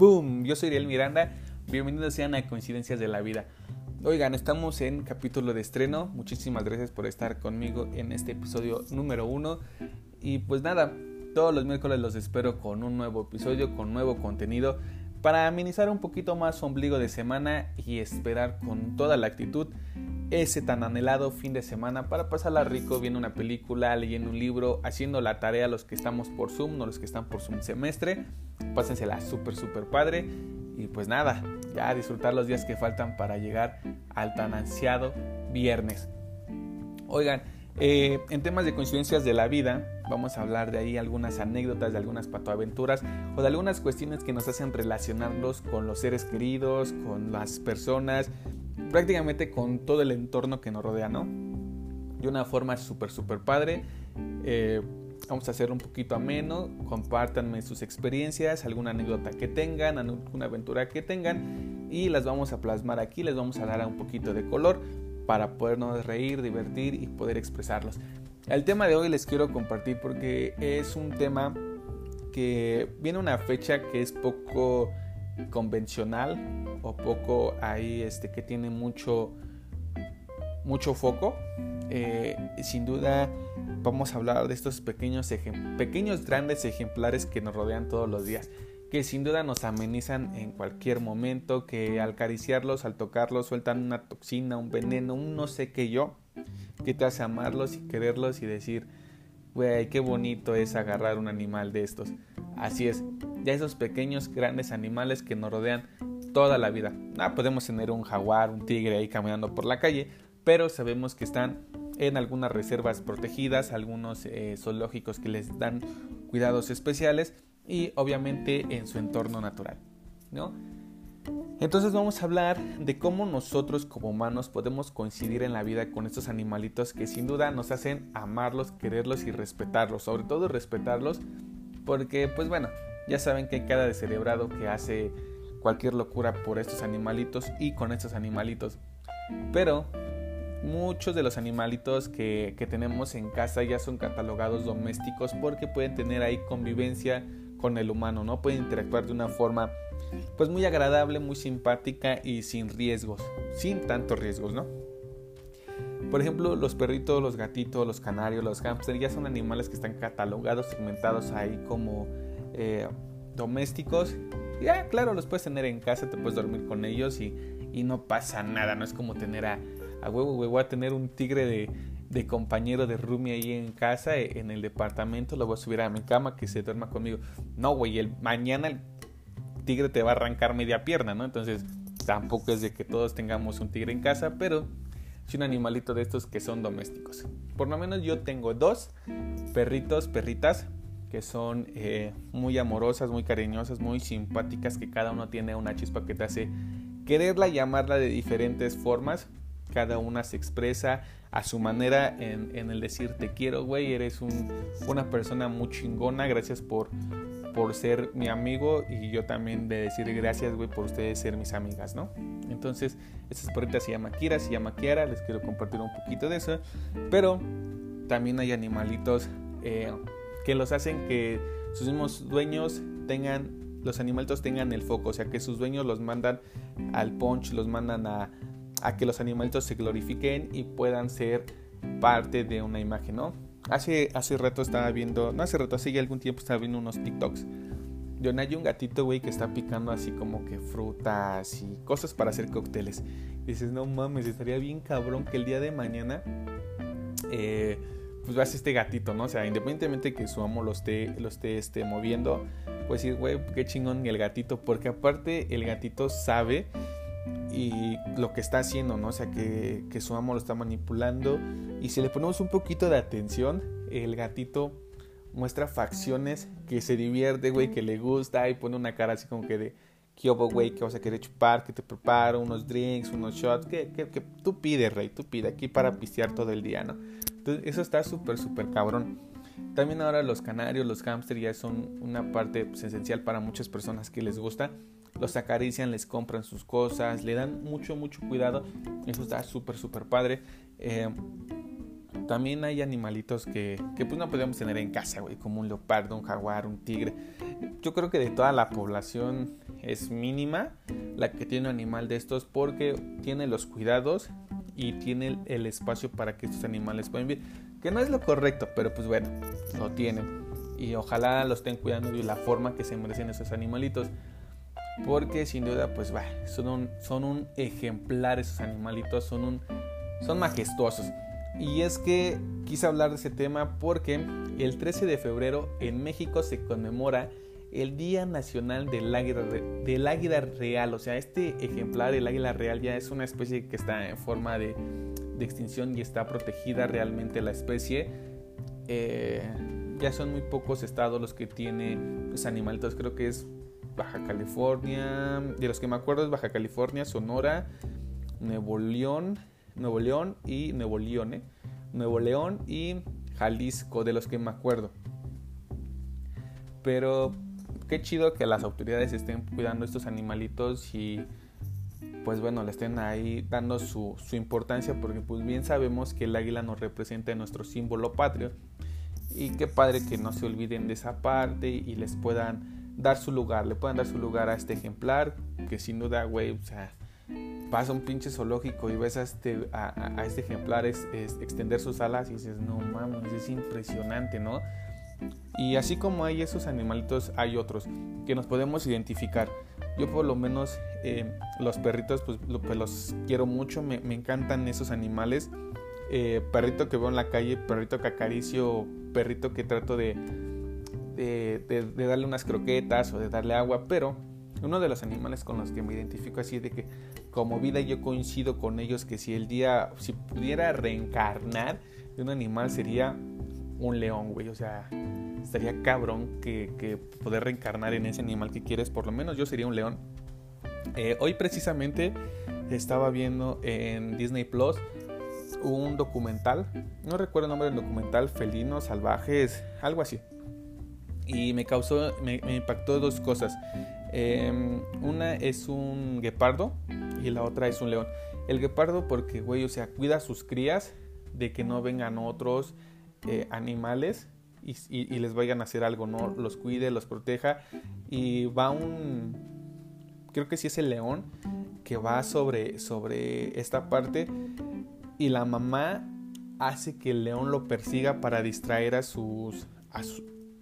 ¡Boom! Yo soy Ariel Miranda. Bienvenidos sean a Coincidencias de la Vida. Oigan, estamos en capítulo de estreno. Muchísimas gracias por estar conmigo en este episodio número uno. Y pues nada, todos los miércoles los espero con un nuevo episodio, con nuevo contenido, para amenizar un poquito más ombligo de semana y esperar con toda la actitud ese tan anhelado fin de semana para pasarla rico viendo una película, leyendo un libro, haciendo la tarea los que estamos por Zoom, no los que están por Zoom semestre. Pásensela súper, súper padre. Y pues nada, ya disfrutar los días que faltan para llegar al tan ansiado viernes. Oigan, eh, en temas de coincidencias de la vida, vamos a hablar de ahí algunas anécdotas, de algunas patoaventuras o de algunas cuestiones que nos hacen relacionarnos con los seres queridos, con las personas, prácticamente con todo el entorno que nos rodea, ¿no? De una forma súper, súper padre. Eh, vamos a hacer un poquito ameno, compártanme sus experiencias, alguna anécdota que tengan, alguna aventura que tengan y las vamos a plasmar aquí, les vamos a dar un poquito de color para podernos reír, divertir y poder expresarlos. El tema de hoy les quiero compartir porque es un tema que viene una fecha que es poco convencional o poco ahí este que tiene mucho mucho foco eh, sin duda vamos a hablar de estos pequeños pequeños grandes ejemplares que nos rodean todos los días que sin duda nos amenizan en cualquier momento que al acariciarlos al tocarlos sueltan una toxina un veneno un no sé qué yo que te hace amarlos y quererlos y decir güey qué bonito es agarrar un animal de estos así es ya esos pequeños grandes animales que nos rodean toda la vida. Ah, podemos tener un jaguar, un tigre ahí caminando por la calle, pero sabemos que están en algunas reservas protegidas, algunos eh, zoológicos que les dan cuidados especiales y obviamente en su entorno natural, ¿no? Entonces vamos a hablar de cómo nosotros como humanos podemos coincidir en la vida con estos animalitos que sin duda nos hacen amarlos, quererlos y respetarlos, sobre todo respetarlos porque pues bueno, ya saben que cada descerebrado que hace cualquier locura por estos animalitos y con estos animalitos. Pero muchos de los animalitos que, tenemos en casa ya son catalogados domésticos porque pueden tener ahí convivencia con el humano, ¿no? Pueden interactuar de una forma pues muy agradable, muy simpática y sin riesgos, sin tantos riesgos, ¿no? Por ejemplo, los perritos, los gatitos, los canarios, los hámsters ya son animales que están catalogados, segmentados ahí como eh, domésticos. Ya, claro, los puedes tener en casa, te puedes dormir con ellos y, no pasa nada. No es como tener a, a huevo, huevo, a tener un tigre de, de compañero de roomie ahí en casa, e, en el departamento, lo voy a subir a mi cama que se duerma conmigo. No, güey, el, mañana el tigre te va a arrancar media pierna, ¿no? Entonces tampoco es de que todos tengamos un tigre en casa, pero sí un animalito de estos que son domésticos. Por lo menos yo tengo dos perritos, perritas, que son eh, muy amorosas, muy cariñosas, muy simpáticas, que cada uno tiene una chispa que te hace quererla y amarla de diferentes formas. Cada una se expresa a su manera en, el decir te quiero, güey, eres una persona muy chingona, gracias por, ser mi amigo y yo también de decir gracias, güey, por ustedes ser mis amigas, ¿no? Entonces, estas perritas se llama Kira, se llama Kiara, les quiero compartir un poquito de eso, pero también hay animalitos eh, que los hacen que sus mismos dueños tengan, los animalitos tengan el foco, o sea, que sus dueños los mandan al punch, los mandan a, a que los animalitos se glorifiquen y puedan ser parte de una imagen, ¿no? Hace, hace rato estaba viendo, no hace rato, hace ya algún tiempo estaba viendo unos TikToks. Donde hay un gatito, güey, que está picando así como que frutas y cosas para hacer cócteles. Y dices, no mames, estaría bien cabrón que el día de mañana eh, pues veas este gatito, ¿no? O sea, independientemente que su amo lo esté, lo esté este, moviendo, pues decir, güey, qué chingón el gatito, porque aparte el gatito sabe y lo que está haciendo, ¿no? O sea, que, que su amo lo está manipulando y si le ponemos un poquito de atención, el gatito muestra facciones que se divierte, güey, que le gusta y pone una cara así como que de ¿qué güey? que vas a querer chupar? Que te preparo unos drinks, unos shots, que, que, que tú pides, rey, tú pides aquí para pistear todo el día, ¿no? Entonces, eso está súper, súper cabrón. También ahora los canarios, los hámster ya son una parte pues, esencial para muchas personas que les gusta. Los acarician, les compran sus cosas, le dan mucho, mucho cuidado. Eso está súper, súper padre. Eh, también hay animalitos que, que pues no podemos tener en casa, güey, como un leopardo, un jaguar, un tigre. Yo creo que de toda la población es mínima la que tiene un animal de estos porque tiene los cuidados y tiene el espacio para que estos animales puedan vivir. Que no es lo correcto, pero pues bueno, lo tienen. Y ojalá lo estén cuidando de la forma que se merecen esos animalitos. Porque sin duda, pues va, son un, son un ejemplar esos animalitos, son, un, son majestuosos. Y es que quise hablar de ese tema porque el 13 de febrero en México se conmemora el Día Nacional del Águila, del águila Real. O sea, este ejemplar, el águila real, ya es una especie que está en forma de, extinción y está protegida realmente la especie. Eh, ya son muy pocos estados los que tienen pues, animalitos. Creo que es Baja California. De los que me acuerdo es Baja California, Sonora, Nuevo León, Nuevo León y Nuevo León, ¿eh? Nuevo León y Jalisco, de los que me acuerdo. Pero qué chido que las autoridades estén cuidando estos animalitos y pues bueno, le estén ahí dando su, su, importancia porque pues bien sabemos que el águila nos representa nuestro símbolo patrio y qué padre que no se olviden de esa parte y les puedan dar su lugar, le puedan dar su lugar a este ejemplar que sin duda, güey, o pasa un pinche zoológico y ves a este, a, este ejemplar es, extender sus alas y dices, no mames, es impresionante, ¿no? Y así como hay esos animalitos, hay otros que nos podemos identificar. Yo por lo menos eh, los perritos, pues, pues, los quiero mucho, me, me encantan esos animales. Eh, perrito que veo en la calle, perrito que acaricio, perrito que trato de, de, darle unas croquetas o de darle agua, pero uno de los animales con los que me identifico así de que como vida yo coincido con ellos que si el día, si pudiera reencarnar de un animal sería un león, güey, o sea, estaría cabrón que, que, poder reencarnar en ese animal que quieres, por lo menos yo sería un león. Eh, hoy precisamente estaba viendo en Disney Plus un documental, no recuerdo el nombre del documental, Felinos Salvajes, algo así. Y me causó, me, impactó dos cosas. Em, una es un guepardo y la otra es un león. El guepardo porque, güey, o sea, cuida a sus crías de que no vengan otros eh, animales y, les vayan a hacer algo, ¿no? Los cuide, los proteja. Y va un, creo que sí es el león, que va sobre, sobre esta parte y la mamá hace que el león lo persiga para distraer a sus,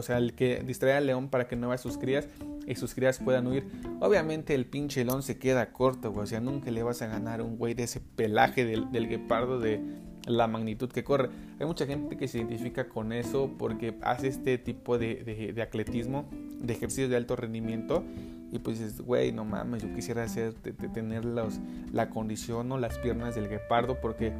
o sea, el que distrae al león para que no vea sus crías y sus crías puedan huir. Obviamente el pinche león se queda corto, güey. O sea, nunca le vas a ganar un güey de ese pelaje del, del guepardo de la magnitud que corre. Hay mucha gente que se identifica con eso porque hace este tipo de, de, de atletismo, de ejercicios de alto rendimiento y pues dices, güey, no mames, yo quisiera hacer, tener los, la condición o las piernas del guepardo, porque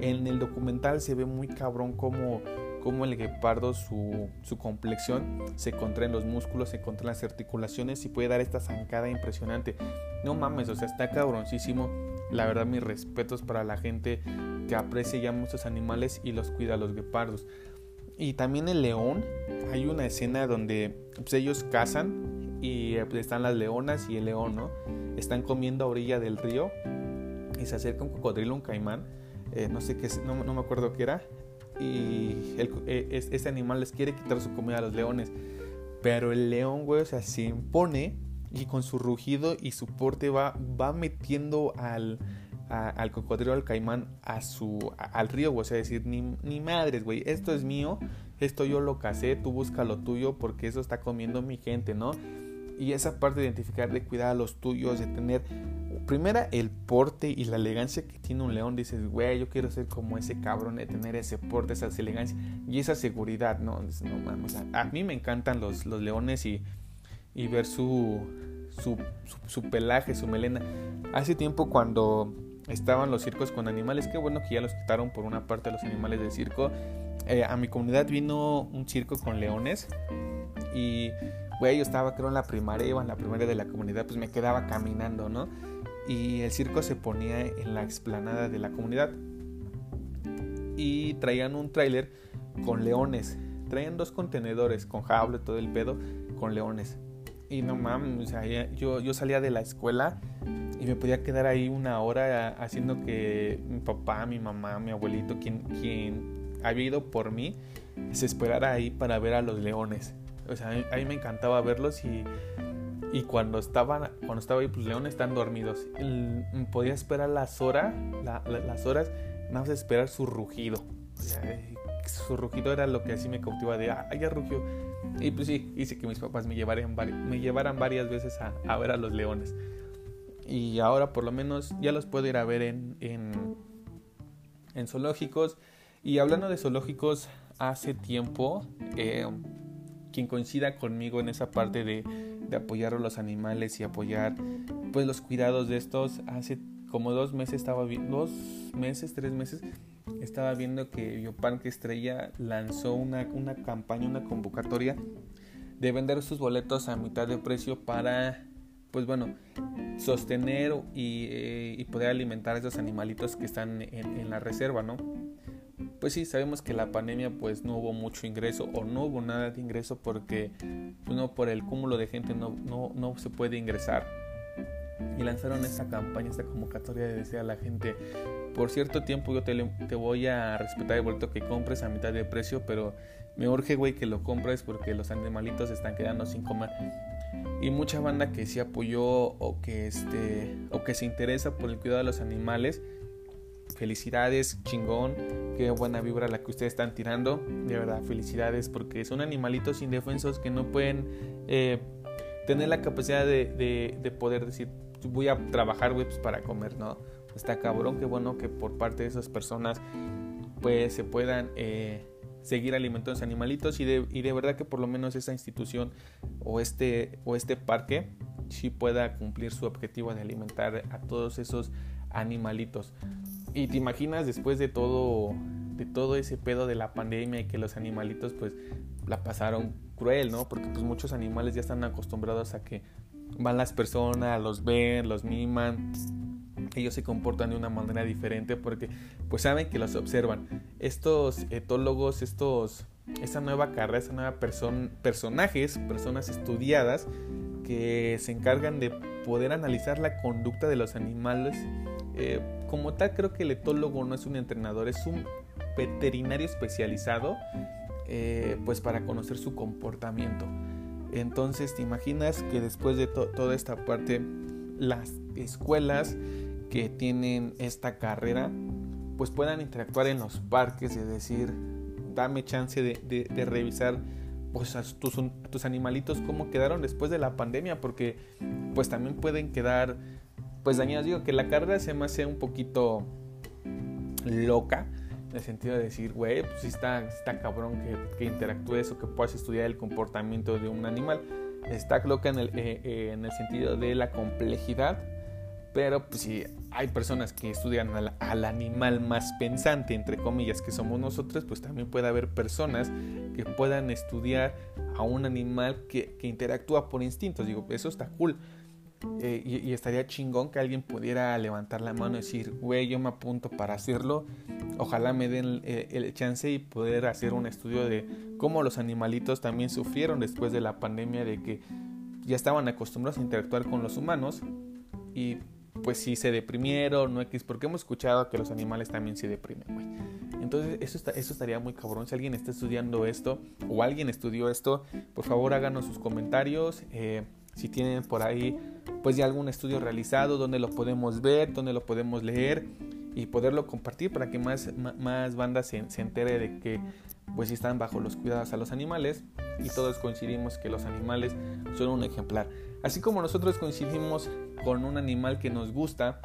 en el documental se ve muy cabrón como, como el guepardo, su, su complexión se contrae en los músculos, se contraen las articulaciones y puede dar esta zancada impresionante. No mames, o sea, está cabroncísimo. La verdad, mis respetos para la gente que aprecia ya muchos animales y los cuida los guepardos. Y también el león, hay una escena donde pues, ellos cazan y pues, están las leonas y el león, ¿no? Están comiendo a orilla del río y se acerca un cocodrilo, un caimán, eh, no sé qué, no, no, me acuerdo qué era, y el, eh, este animal les quiere quitar su comida a los leones, pero el león, güey, o sea, se impone y con su rugido y su porte va, va metiendo al, al cocodrilo, al caimán, a su, al río, o sea, decir, ni, ni madres, güey, esto es mío, esto yo lo casé, tú busca lo tuyo porque eso está comiendo mi gente, ¿no? Y esa parte de identificar, de cuidar a los tuyos, de tener, primera, el porte y la elegancia que tiene un león. Dices, güey, yo quiero ser como ese cabrón, de tener ese porte, esa elegancia y esa seguridad, ¿no? no mames, a, mí me encantan los, los leones y, y ver su, su, su, pelaje, su melena. Hace tiempo cuando estaban los circos con animales, qué bueno que ya los quitaron por una parte los animales del circo. Eh, a mi comunidad vino un circo con leones y güey, yo estaba creo en la primaria, iba en la primaria de la comunidad, pues me quedaba caminando, ¿no? Y el circo se ponía en la explanada de la comunidad. Y traían un tráiler con leones. Traían dos contenedores con jaula y todo el pedo con leones. Y no mames, o sea, yo, yo salía de la escuela y me podía quedar ahí una hora haciendo que mi papá, mi mamá, mi abuelito, quien, quien había ido por mí, se esperara ahí para ver a los leones. O sea, a mí me encantaba verlos y, y cuando, estaban, cuando estaba ahí, pues leones están dormidos. podía esperar las horas, las horas, nada más esperar su rugido. O sea, su rugido era lo que así me cautiva de, ah, ya rugió. Y pues sí, hice que mis papás me llevaran, me llevaran varias veces a, a, ver a los leones. Y ahora por lo menos ya los puedo ir a ver en, en, en zoológicos. Y hablando de zoológicos, hace tiempo, eh, quien coincida conmigo en esa parte de, de, apoyar a los animales y apoyar pues los cuidados de estos, hace como dos meses estaba viendo, dos meses, tres meses, estaba viendo que Bioparque Estrella lanzó una, una campaña, una convocatoria de vender sus boletos a mitad de precio para, pues bueno, sostener y, eh, y poder alimentar a esos animalitos que están en, en, la reserva, ¿no? Pues sí, sabemos que la pandemia pues no hubo mucho ingreso o no hubo nada de ingreso porque pues, no, por el cúmulo de gente no, no, no se puede ingresar y lanzaron esta campaña, esta convocatoria de decir a la gente, por cierto tiempo yo te, te, voy a respetar el boleto que compres a mitad de precio, pero me urge, güey, que lo compres porque los animalitos están quedando sin comer. Y mucha banda que sí apoyó o que, este, o que se interesa por el cuidado de los animales, felicidades, chingón, qué buena vibra la que ustedes están tirando, de verdad, felicidades porque son animalitos indefensos que no pueden eh, tener la capacidad de, de, de poder decir, voy a trabajar, güey, pues para comer, ¿no? Está cabrón, qué bueno que por parte de esas personas, pues se puedan eh, seguir alimentando a los animalitos y de, y de verdad que por lo menos esa institución o este, o este parque sí pueda cumplir su objetivo de alimentar a todos esos animalitos. Y te imaginas después de todo, de todo ese pedo de la pandemia y que los animalitos pues la pasaron cruel, ¿no? Porque pues muchos animales ya están acostumbrados a que van las personas, los ven, los miman. Ellos se comportan de una manera diferente porque pues saben que los observan. Estos etólogos, estos, esta nueva carrera, esta nueva person, personajes, personas estudiadas que se encargan de poder analizar la conducta de los animales. Eh, como tal creo que el etólogo no es un entrenador, es un veterinario especializado eh, pues para conocer su comportamiento. Entonces te imaginas que después de toda esta parte, las escuelas que tienen esta carrera, pues puedan interactuar en los parques, es decir, dame chance de, revisar pues tus, tus, animalitos cómo quedaron después de la pandemia, porque pues también pueden quedar pues dañados. Digo que la carrera se me hace un poquito loca, en el sentido de decir, güey, pues sí está, está cabrón que, que, interactúes o que puedas estudiar el comportamiento de un animal. Está loca en el, eh, eh, en el sentido de la complejidad, pero pues sí, hay personas que estudian al, al, animal más pensante, entre comillas, que somos nosotros, pues también puede haber personas que puedan estudiar a un animal que, que interactúa por instintos. Digo, eso está cool. Eh, y, estaría chingón que alguien pudiera levantar la mano y decir, güey, yo me apunto para hacerlo. Ojalá me den eh, el, chance y poder hacer un estudio de cómo los animalitos también sufrieron después de la pandemia, de que ya estaban acostumbrados a interactuar con los humanos y pues si se deprimieron, no X, porque hemos escuchado que los animales también se deprimen, güey. Entonces eso, está, eso estaría muy cabrón. Si alguien está estudiando esto o alguien estudió esto, por favor háganos sus comentarios. Eh, si tienen por ahí pues ya algún estudio realizado donde lo podemos ver, donde lo podemos leer y poderlo compartir para que más, más bandas se, se entere de que pues están bajo los cuidados a los animales y todos coincidimos que los animales son un ejemplar. Así como nosotros coincidimos con un animal que nos gusta,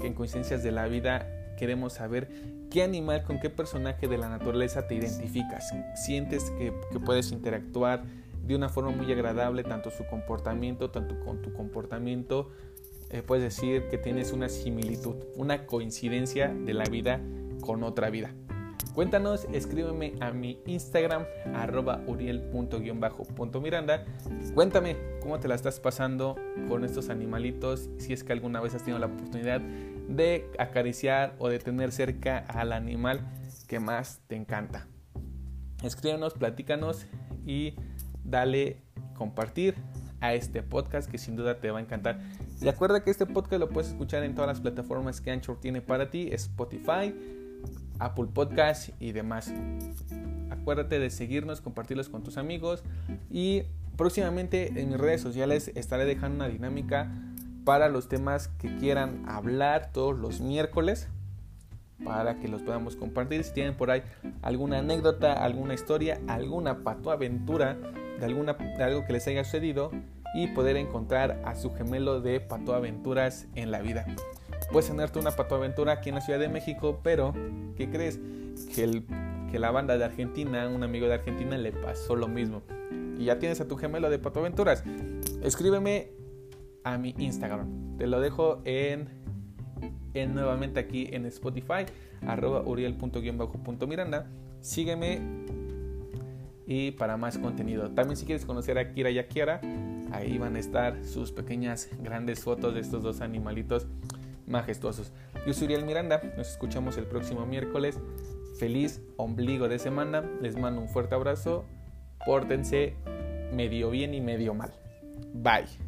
que en coincidencias de la vida queremos saber qué animal, con qué personaje de la naturaleza te identificas. Sientes que, que puedes interactuar, de una forma muy agradable tanto su comportamiento, tanto con tu comportamiento. Eh, puedes decir que tienes una similitud, una coincidencia de la vida con otra vida. Cuéntanos, escríbeme a mi Instagram, arroba. Cuéntame cómo te la estás pasando con estos animalitos, si es que alguna vez has tenido la oportunidad de acariciar o de tener cerca al animal que más te encanta. Escríbenos, platícanos y dale compartir a este podcast que sin duda te va a encantar. Recuerda que este podcast lo puedes escuchar en todas las plataformas que Anchor tiene para ti, Spotify, Apple Podcast y demás. Acuérdate de seguirnos, compartirlos con tus amigos y próximamente en mis redes sociales estaré dejando una dinámica para los temas que quieran hablar todos los miércoles para que los podamos compartir. Si tienen por ahí alguna anécdota, alguna historia, alguna patoaventura de, alguna, de algo que les haya sucedido y poder encontrar a su gemelo de patoaventuras en la vida. Puedes tenerte una patoaventura aquí en la Ciudad de México, pero ¿qué crees? Que, el, que la banda de Argentina, un amigo de Argentina, le pasó lo mismo. Y ya tienes a tu gemelo de patoaventuras. Escríbeme a mi Instagram. Te lo dejo en, en nuevamente aquí en Spotify, arroba uriel.miranda. Sígueme y para más contenido. También si quieres conocer a Kira y a Kiara, ahí van a estar sus pequeñas grandes fotos de estos dos animalitos majestuosos. Yo soy Uriel Miranda, nos escuchamos el próximo miércoles. Feliz ombligo de semana, les mando un fuerte abrazo, pórtense medio bien y medio mal. Bye.